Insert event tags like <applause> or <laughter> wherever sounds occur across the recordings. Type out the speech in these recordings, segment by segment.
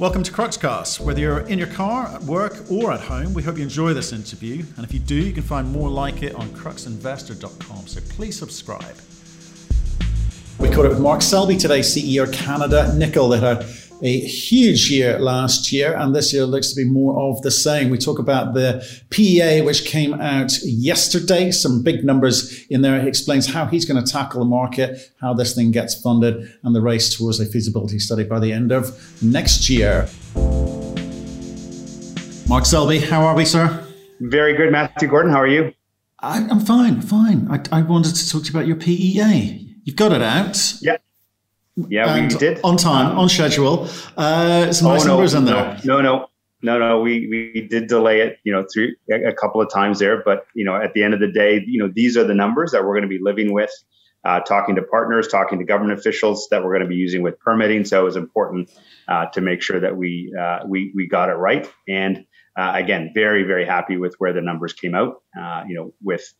Welcome to Cruxcast. Whether you're in your car, at work, or at home, we hope you enjoy this interview. And if you do, you can find more like it on cruxinvestor.com. So please subscribe. We caught up with Mark Selby today, CEO Canada Nickel. They had uh, a huge year last year, and this year looks to be more of the same. We talk about the PEA, which came out yesterday, some big numbers in there. He explains how he's going to tackle the market, how this thing gets funded, and the race towards a feasibility study by the end of next year. Mark Selby, how are we, sir? Very good, Matthew Gordon. How are you? I, am fine, fine. I, I wanted to talk to you about your PEA. You've got it out. Yeah. Yeah, we did on time, on schedule. Uh, some nice oh, no, numbers in there. No, no, no, no. We we did delay it, you know, through a couple of times there, but you know, at the end of the day, you know, these are the numbers that we're going to be living with. Uh, talking to partners, talking to government officials that we're going to be using with permitting. So it was important uh, to make sure that we uh, we we got it right. And uh, again, very very happy with where the numbers came out. Uh, you know, with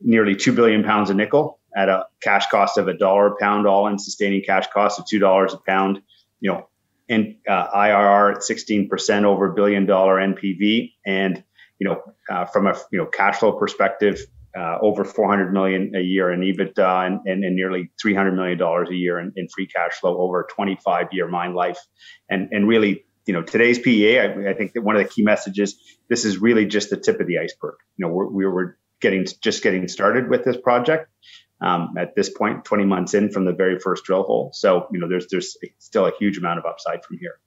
nearly two billion pounds of nickel, at a cash cost of a dollar a pound, all in sustaining cash cost of two dollars a pound. You know, and uh, IRR at sixteen percent over a billion dollar NPV, and you know, uh, from a you know cash flow perspective, uh, over 400 million a year in EBITDA and, and, and nearly 300 million dollars a year in, in, free cash flow over a 25 year mine life, and and really. You know, today's PEA, I, I think that one of the key messages, this is really just the tip of the iceberg. You know, we're, we were getting just getting started with this project um, at this point, 20 months in from the very first drill hole. So, you know, there's there's still a huge amount of upside from here.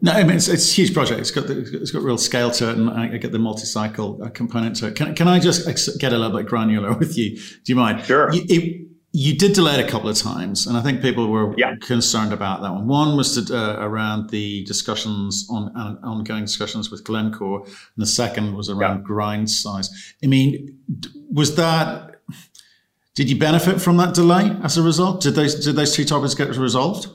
No, I mean it's, it's a huge project. It's got the, it's got real scale to it, and I get the multi-cycle uh, component to it. Can, can I just get a little bit granular <laughs> with you? Do you mind? Sure. You, it, you did delay it a couple of times, and I think people were yeah. concerned about that one. One was to, uh, around the discussions on uh, ongoing discussions with Glencore, and the second was around yeah. grind size. I mean, was that did you benefit from that delay as a result? Did those did those two topics get resolved?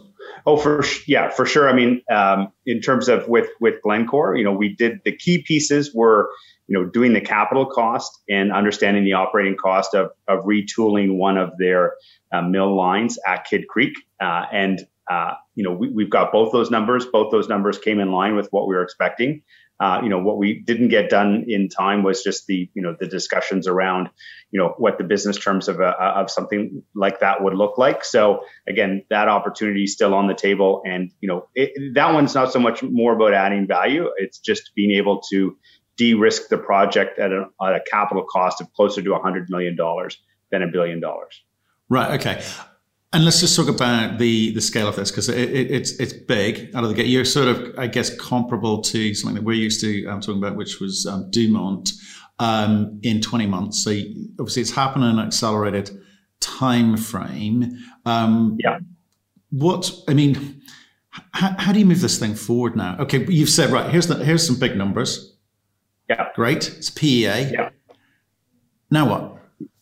Oh, for yeah, for sure. I mean, um, in terms of with with Glencore, you know, we did the key pieces were you know doing the capital cost and understanding the operating cost of of retooling one of their uh, mill lines at Kidd Creek, uh, and uh, you know we, we've got both those numbers. Both those numbers came in line with what we were expecting. Uh, you know, what we didn't get done in time was just the, you know, the discussions around, you know, what the business terms of a, of something like that would look like. So again, that opportunity is still on the table, and you know, it, that one's not so much more about adding value; it's just being able to de-risk the project at a, at a capital cost of closer to hundred million dollars than a billion dollars. Right. Okay. And let's just talk about the the scale of this because it, it, it's it's big out of the gate. You're sort of, I guess, comparable to something that we're used to um, talking about, which was um, Dumont um, in 20 months. So obviously, it's happening in an accelerated time frame. Um, yeah. What I mean, how, how do you move this thing forward now? Okay, you've said right. Here's the here's some big numbers. Yeah. Great. It's PEA. Yeah. Now what?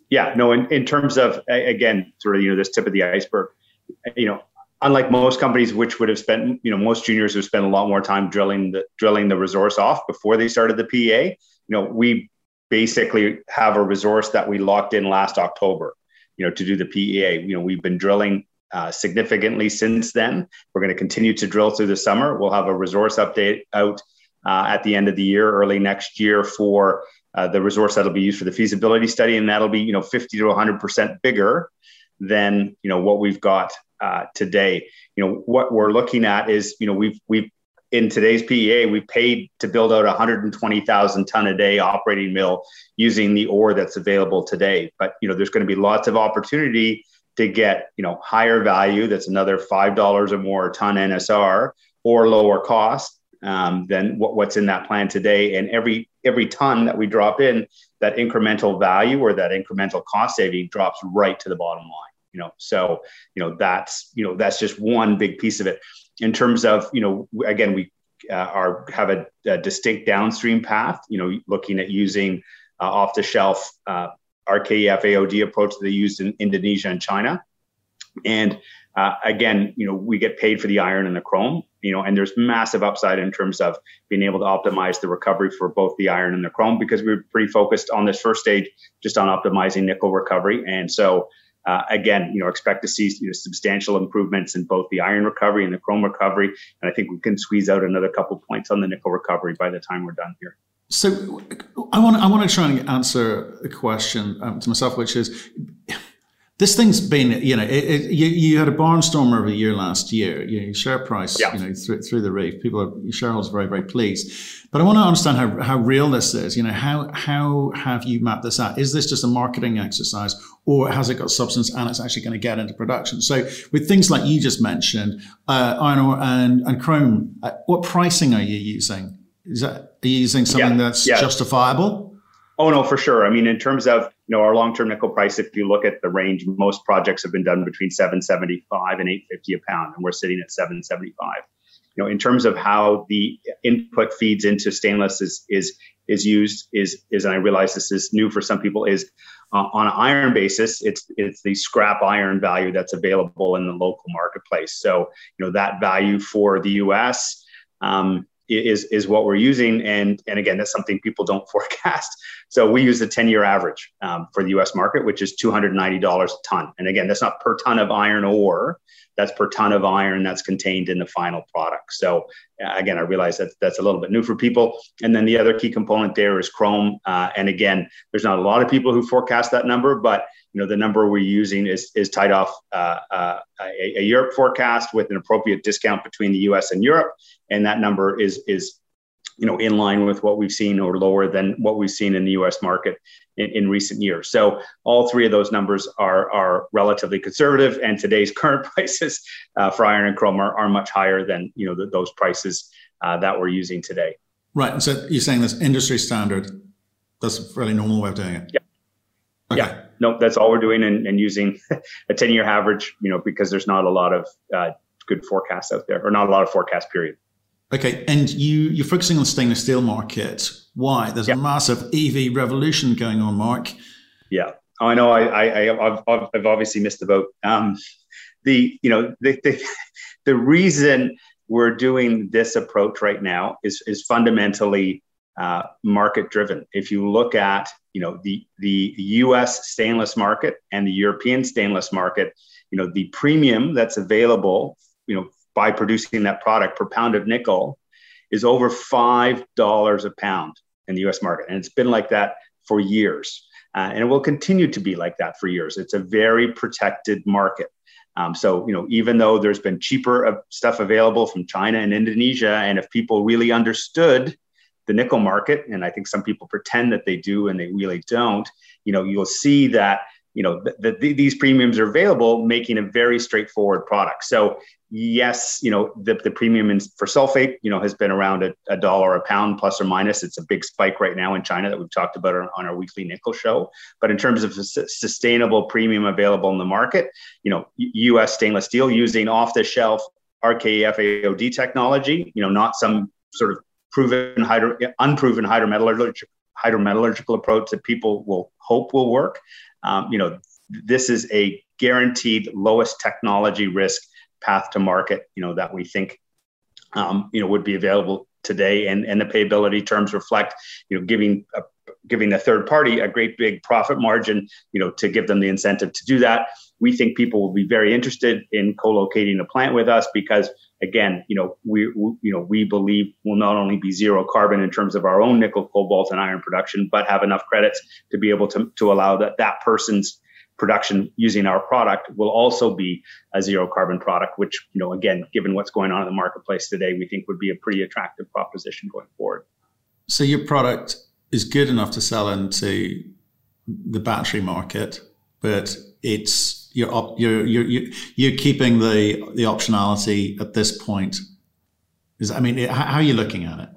Yeah, no, in, in terms of, again, sort of, you know, this tip of the iceberg, you know, unlike most companies, which would have spent, you know, most juniors have spent a lot more time drilling the, drilling the resource off before they started the PEA, you know, we basically have a resource that we locked in last October, you know, to do the PEA. You know, we've been drilling uh, significantly since then. We're going to continue to drill through the summer. We'll have a resource update out uh, at the end of the year, early next year for uh, the resource that'll be used for the feasibility study, and that'll be you know 50 to 100 percent bigger than you know what we've got uh, today. You know what we're looking at is you know we've we've in today's PEA we paid to build out a 120,000 ton a day operating mill using the ore that's available today. But you know there's going to be lots of opportunity to get you know higher value. That's another five dollars or more a ton NSR or lower cost um, than what, what's in that plan today. And every every ton that we drop in, that incremental value or that incremental cost saving drops right to the bottom line. You know, so you know that's you know that's just one big piece of it. In terms of you know, again, we uh, are have a, a, distinct downstream path. You know, looking at using uh, off the shelf uh, RKEF AOD approach that they used in Indonesia and China, and uh, again, you know, we get paid for the iron and the chrome, you know, and there's massive upside in terms of being able to optimize the recovery for both the iron and the chrome because we are pretty focused on this first stage just on optimizing nickel recovery. And so, uh, again, you know, expect to see you know, substantial improvements in both the iron recovery and the chrome recovery. And I think we can squeeze out another couple points on the nickel recovery by the time we're done here. So I want I want to try and answer a question um, to myself, which is this thing's been, you know, it, it, you, you had a barnstormer of a year last year. Your share price, yeah. you know, through, through the roof. People are, shareholders are very, very pleased. But I want to understand how, how real this is. You know, how, how have you mapped this out? Is this just a marketing exercise or has it got substance and it's actually going to get into production? So with things like you just mentioned, uh, iron ore and, and chrome, uh, what pricing are you using? Is that, are you using something yeah. that's yeah. justifiable? Oh no, for sure. I mean, in terms of you know our long-term nickel price, if you look at the range, most projects have been done between 775 and 850 a pound, and we're sitting at 775. You know, in terms of how the input feeds into stainless is is is used is is, and I realize this is new for some people, is uh, on an iron basis, it's it's the scrap iron value that's available in the local marketplace. So you know that value for the U.S. Um, is is what we're using. And and again that's something people don't <laughs> forecast. So we use the 10 year average um, for the us market which is $290 a ton. And again that's not per ton of iron ore. That's per ton of iron that's contained in the final product. So again i realize that that's a little bit new for people and then the other key component there is chrome uh, and again there's not a lot of people who forecast that number but you know the number we're using is is tied off uh, uh, a, a, Europe forecast with an appropriate discount between the U.S. and Europe, and that number is is you know in line with what we've seen or lower than what we've seen in the U.S. market in, in recent years. So all three of those numbers are are relatively conservative, and today's <laughs> current prices uh, for iron and chrome are, are much higher than you know the, those prices uh, that we're using today. Right. And so you're saying this industry standard. That's a fairly normal way of doing it. Yeah. Okay. Yeah nope, that's all we're doing and, and using <laughs> a 10 year average, you know, because there's not a lot of uh, good forecasts out there or not a lot of forecast period. Okay. And you, you're focusing on the stainless steel market. Why? There's a massive EV revolution going on, Mark. Yeah. I know. I, I, I've, I've obviously missed the boat. Um, the, you know, the, the, the reason we're doing this approach right now is, is fundamentally uh, market driven. If you look at you know the the U.S. stainless market and the European stainless market, you know the premium that's available, you know by producing that product per pound of nickel, is over five dollars a pound in the U.S. market, and it's been like that for years, uh, and it will continue to be like that for years. It's a very protected market. Um, so, you know, even though there's been cheaper stuff available from China and Indonesia, and if people really understood the nickel market, and I think some people pretend that they do and they really don't, you know, you'll see that you know the, the, these premiums are available, making a very straightforward product. So yes, you know the, the premium in, for sulfate, you know, has been around a, a, dollar a pound plus or minus. It's a big spike right now in China that we've talked about on, our weekly nickel show. But in terms of a sustainable premium available in the market, you know, U.S. stainless steel using off the shelf RKEF AOD technology, you know, not some sort of proven hydro, unproven hydrometallurgical hydrometallurgical approach that people will hope will work. Um, you know, this is a guaranteed lowest technology risk path to market. You know that we think, um, you know, would be available today, and and the payability terms reflect, you know, giving a, giving a third party a great big profit margin, you know, to give them the incentive to do that. We think people will be very interested in co-locating a plant with us because again, you know, we, we, you know we believe will not only be zero carbon in terms of our own nickel, cobalt, and iron production, but have enough credits to be able to to allow that that person's production using our product will also be a zero carbon product, which you know again, given what's going on in the marketplace today, we think would be a pretty attractive proposition going forward. So your product is good enough to sell into the battery market, but it's you're up, you're you're you're keeping the the optionality at this point. Is I mean, how are you looking at it?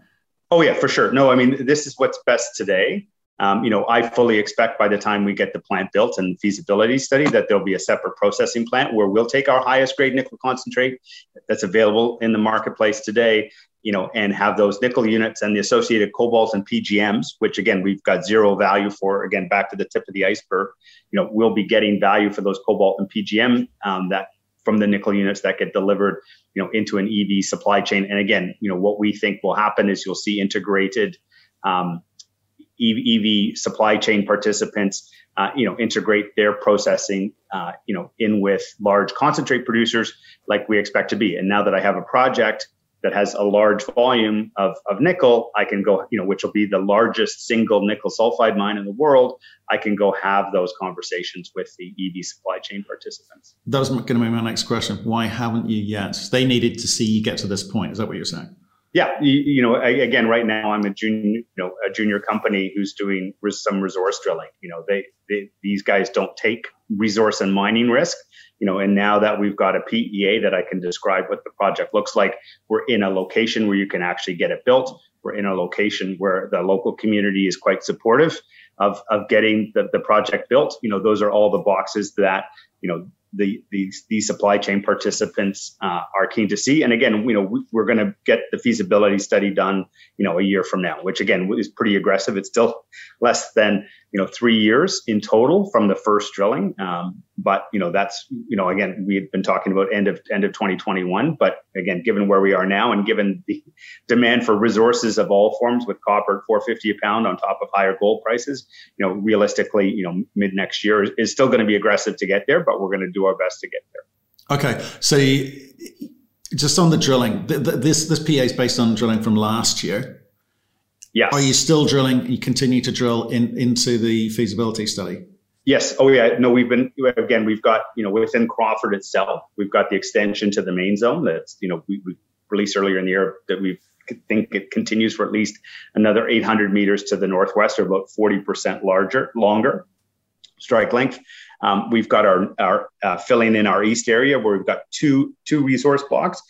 Oh yeah, for sure. No, I mean, this is what's best today. Um, you know, I fully expect by the time we get the plant built and feasibility study that there'll be a separate processing plant where we'll take our highest grade nickel concentrate that's available in the marketplace today you know, and have those nickel units and the associated cobalt and PGMs, which again we've got zero value for. Again, back to the tip of the iceberg, you know, we'll be getting value for those cobalt and PGM um, that from the nickel units that get delivered, you know, into an EV supply chain. And again, you know, what we think will happen is you'll see integrated um, EV supply chain participants, uh, you know, integrate their processing, uh, you know, in with large concentrate producers like we expect to be. And now that I have a project that has a large volume of, of nickel, I can go, you know, which will be the largest single nickel sulfide mine in the world. I can go have those conversations with the EV supply chain participants. That was going to be my next question. Why haven't you yet? They needed to see you get to this point. Is that what you're saying? Yeah, you, you know, I, again, right now I'm a junior, you know, a junior company who's doing some resource drilling. You know, they, they these guys don't take resource and mining risk you know, and now that we've got a PEA that I can describe what the project looks like, we're in a location where you can actually get it built. We're in a location where the local community is quite supportive of, of getting the, the project built. You know, those are all the boxes that, you know, the these these supply chain participants uh, are keen to see. And again, you know, we, we're going to get the feasibility study done, you know, a year from now, which again is pretty aggressive. It's still less than you know three years in total from the first drilling. Um, but you know, that's you know, again, we had been talking about end of end of 2021. But again, given where we are now, and given the demand for resources of all forms, with copper at 450 a pound on top of higher gold prices, you know, realistically, you know, mid next year is, is still going to be aggressive to get there. But we're going to do our best to get there. Okay, so just on the drilling, this this PA is based on drilling from last year. Yes. Are you still drilling? You continue to drill in, into the feasibility study. Yes. Oh, yeah. No, we've been again. We've got you know within Crawford itself, we've got the extension to the main zone. That's you know we, we released earlier in the year that we think it continues for at least another 800 meters to the northwest, or about 40 percent larger, longer strike length. Um, we've got our, our uh, filling in our east area where we've got two two resource blocks,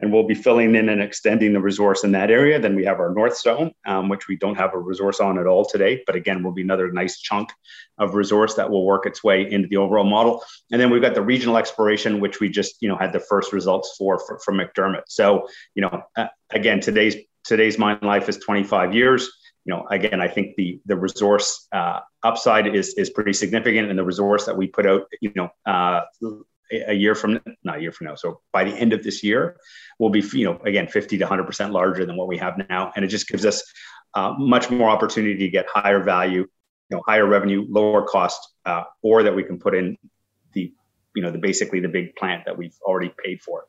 and we'll be filling in and extending the resource in that area. Then we have our north zone, um, which we don't have a resource on at all today, but again, will be another nice chunk of resource that will work its way into the overall model. And then we've got the regional exploration, which we just you know had the first results for, for from McDermott. So you know, uh, again, today's today's mine life is 25 years you know, again, I think the the resource uh, upside is is pretty significant, and the resource that we put out, you know, uh, a year from not a year from now, so by the end of this year, will be you know again 50 to 100 percent larger than what we have now, and it just gives us uh, much more opportunity to get higher value, you know, higher revenue, lower cost, uh, or that we can put in the you know the basically the big plant that we've already paid for.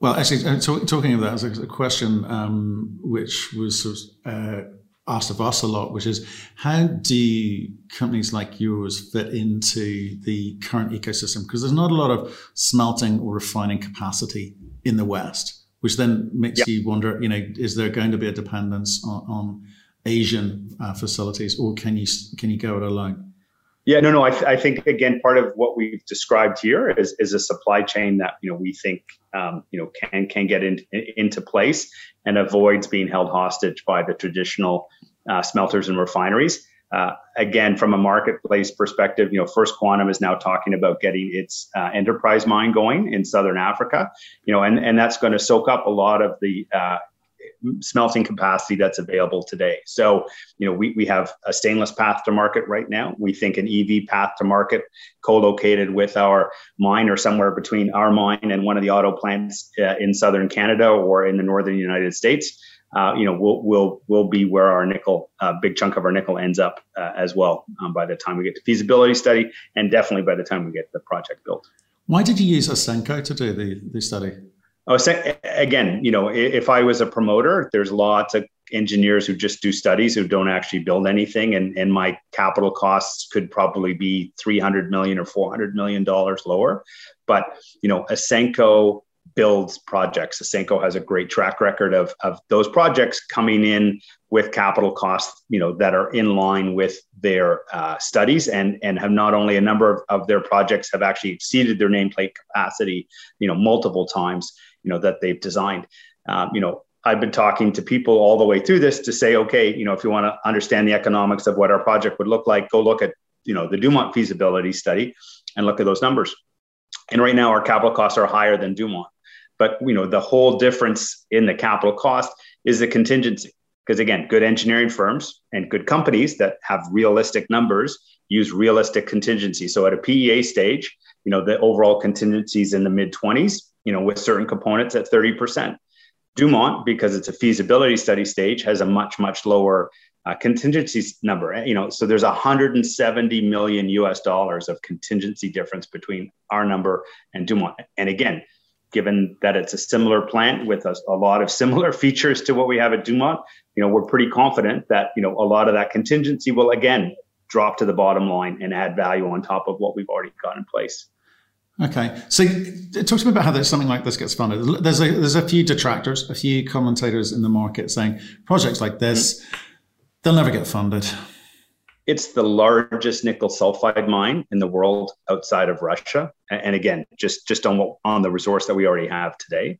Well, actually, uh, talking of that, as a question um, which was sort of, uh, asked of us a lot, which is how do companies like yours fit into the current ecosystem? Because there's not a lot of smelting or refining capacity in the West, which then makes you wonder, you know, is there going to be a dependence on, on Asian uh, facilities, or can you can you go it alone? Yeah, no, no. I, th- I, think again, part of what we've described here is, is a supply chain that you know we think um, you know can can get in, into place and avoids being held hostage by the traditional uh, smelters and refineries. Uh, again, from a marketplace perspective, you know, First Quantum is now talking about getting its uh, enterprise mine going in Southern Africa. You know, and and that's going to soak up a lot of the uh, smelting capacity that's available today. So, you know, we, we have a stainless path to market right now. We think an EV path to market co-located with our mine or somewhere between our mine and one of the auto plants uh, in southern Canada or in the northern United States. Uh, you know, we'll will will be where our nickel, uh, big chunk of our nickel ends up uh, as well um, by the time we get to feasibility study, and definitely by the time we get the project built. Why did you use Ausenco to do the, the study? Oh, again, you know, if I was a promoter, there's lots of engineers who just do studies who don't actually build anything, and and my capital costs could probably be 300 million or 400 million dollars lower. But you know, Ausenco builds projects. Ausenco has a great track record of of those projects coming in with capital costs, you know, that are in line with their uh, studies, and and have not only a number of, of their projects have actually exceeded their nameplate capacity, you know, multiple times you know that they've designed. Um, you know, I've been talking to people all the way through this to say, okay, you know, if you want to understand the economics of what our project would look like, go look at you know the Dumont feasibility study and look at those numbers. And right now, our capital costs are higher than Dumont. But you know, the whole difference in the capital cost is the contingency. Because again, good engineering firms and good companies that have realistic numbers use realistic contingency. So at a PEA stage, you know, the overall contingency is in the mid 20s you know, with certain components at 30%. Dumont, because it's a feasibility study stage, has a much, much lower uh, contingencies number. You know, so there's 170 million US dollars of contingency difference between our number and Dumont. And again, given that it's a similar plant with a, a, lot of similar <laughs> features to what we have at Dumont, you know, we're pretty confident that you know a lot of that contingency will again drop to the bottom line and add value on top of what we've already got in place. Okay, so talk to me about how something like this gets funded. There's a there's a few detractors, a few commentators in the market saying projects like this, mm-hmm. they'll never get funded. It's the largest nickel sulfide mine in the world outside of Russia, and again, just just on what, on the resource that we already have today,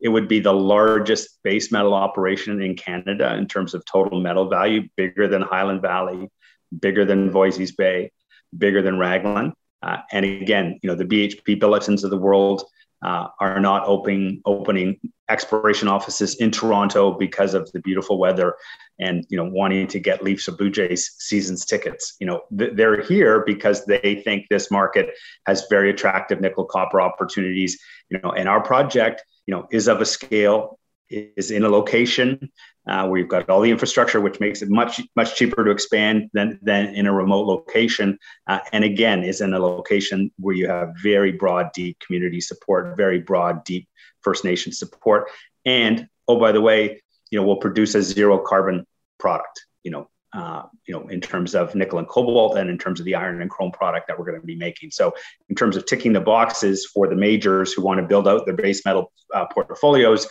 it would be the largest base metal operation in Canada in terms of total metal value, bigger than Highland Valley, bigger than Voisey's Bay, bigger than Raglan. Uh, and again, you know, the BHP Billitons of the world uh, are not opening opening exploration offices in Toronto because of the beautiful weather and you know wanting to get Leafs or Blue Jays seasons tickets. You know, th- they're here because they think this market has very attractive nickel copper opportunities. You know, and our project, you know, is of a scale is in a location uh, where you've got all the infrastructure, which makes it much much cheaper to expand than than in a remote location. Uh, and again, is in a location where you have very broad, deep community support, very broad, deep First Nation support, and oh by the way, you know, we'll produce a zero carbon product. You know, uh, you know, in terms of nickel and cobalt, and in terms of the iron and chrome product that we're going to be making. So, in terms of ticking the boxes for the majors who want to build out their base metal uh, portfolios,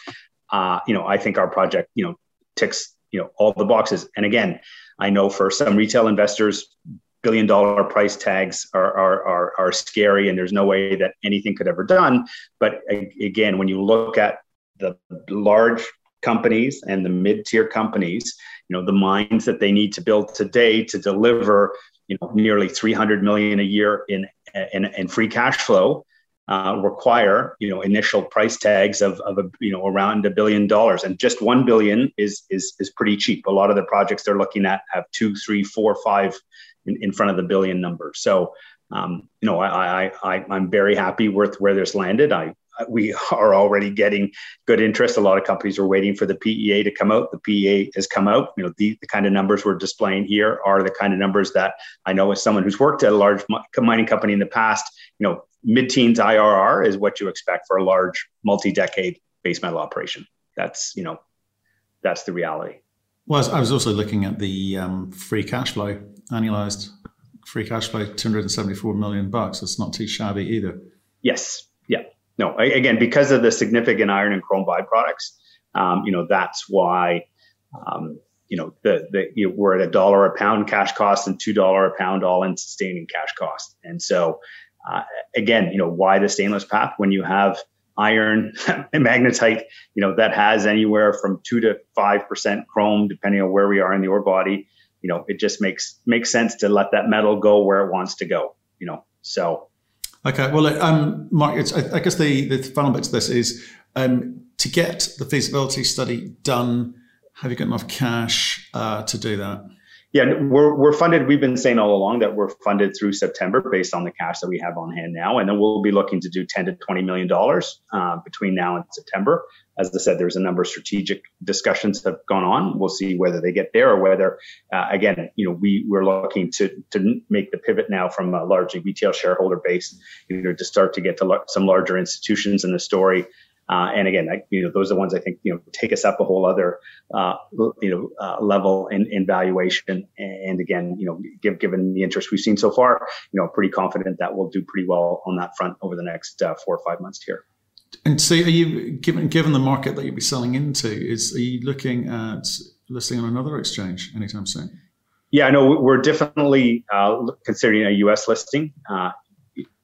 uh, you know, I think our project, you know, ticks, you know, all the boxes. And again, I know for some retail investors, billion dollar price tags are, are, are, are scary and there's no way that anything could ever done. But again, when you look at the large companies and the mid-tier companies, you know, the mines that they need to build today to deliver, you know, nearly 300 million a year in, in, in free cash flow, uh, require you know initial price tags of, of a, you know around a billion dollars and just one billion is is is pretty cheap a lot of the projects they're looking at have two three four five in, in front of the billion number so um, you know I, I i i'm very happy with where this landed i we <laughs> are already getting good interest. A lot of companies are waiting for the PEA to come out. The PEA has come out. You know, the, the kind of numbers we're displaying here are the kind of numbers that I know as someone who's worked at a large mining company in the past, you know, mid-teens IRR is what you expect for a large multi-decade base metal operation. That's you know, that's the reality. Well, I was also looking at the um, free cash flow, annualized free cash flow, 274 million bucks. It's not too shabby either. Yes. Yeah. No. Again, because of the significant iron and chrome byproducts, um, you know, that's why. Um, you know, the, the you know, we're at a dollar a pound cash cost and two dollar a pound all in sustaining cash cost. And so, uh, again, you know, why the stainless path when you have iron <laughs> and magnetite, you know, that has anywhere from two to five percent chrome, depending on where we are in the ore body. You know, it just makes makes sense to let that metal go where it wants to go. You know, so. Okay, well, um, Mark, I, I, guess the the final bit to this is um, to get the feasibility study done. Have you got enough cash uh, to do that? Yeah, we're, we're funded. We've been saying all along that we're funded through September based on the cash that we have on hand now. And then we'll be looking to do 10 to 20 million dollars uh, between now and September. As I said, there's a number of strategic discussions that have gone on. We'll see whether they get there or whether, uh, again, you know, we, we're looking to, to make the pivot now from a largely retail shareholder base, you know, to start to get to some larger institutions in the story uh, and again, I, you know, those are the ones I think you know take us up a whole other uh, you know uh, level in, in valuation. And again, you know, give, given the interest we've seen so far, you know, pretty confident that we'll do pretty well on that front over the next uh, four or five months here. And so, are you given given the market that you'll be selling into? Is are you looking at listing on another exchange anytime soon? Yeah, I know we're definitely uh, considering a U.S. listing uh,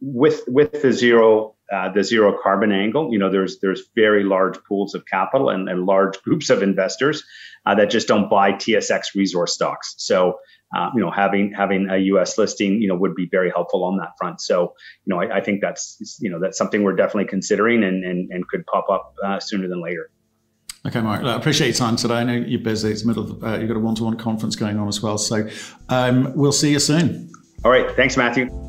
with with the zero uh, the zero carbon angle. You know, there's there's very large pools of capital and, and large groups of investors uh, that just don't buy TSX resource stocks. So, uh, you know, having having a U.S. listing, you know, would be very helpful on that front. So, you know, I, I think that's you know that's something we're definitely considering and and, and could pop up uh, sooner than later. Okay, Mark. I appreciate your time today. I know you're busy. It's middle. Of, uh, you've got a one-to-one conference going on as well. So, um, we'll see you soon. All right. Thanks, Matthew.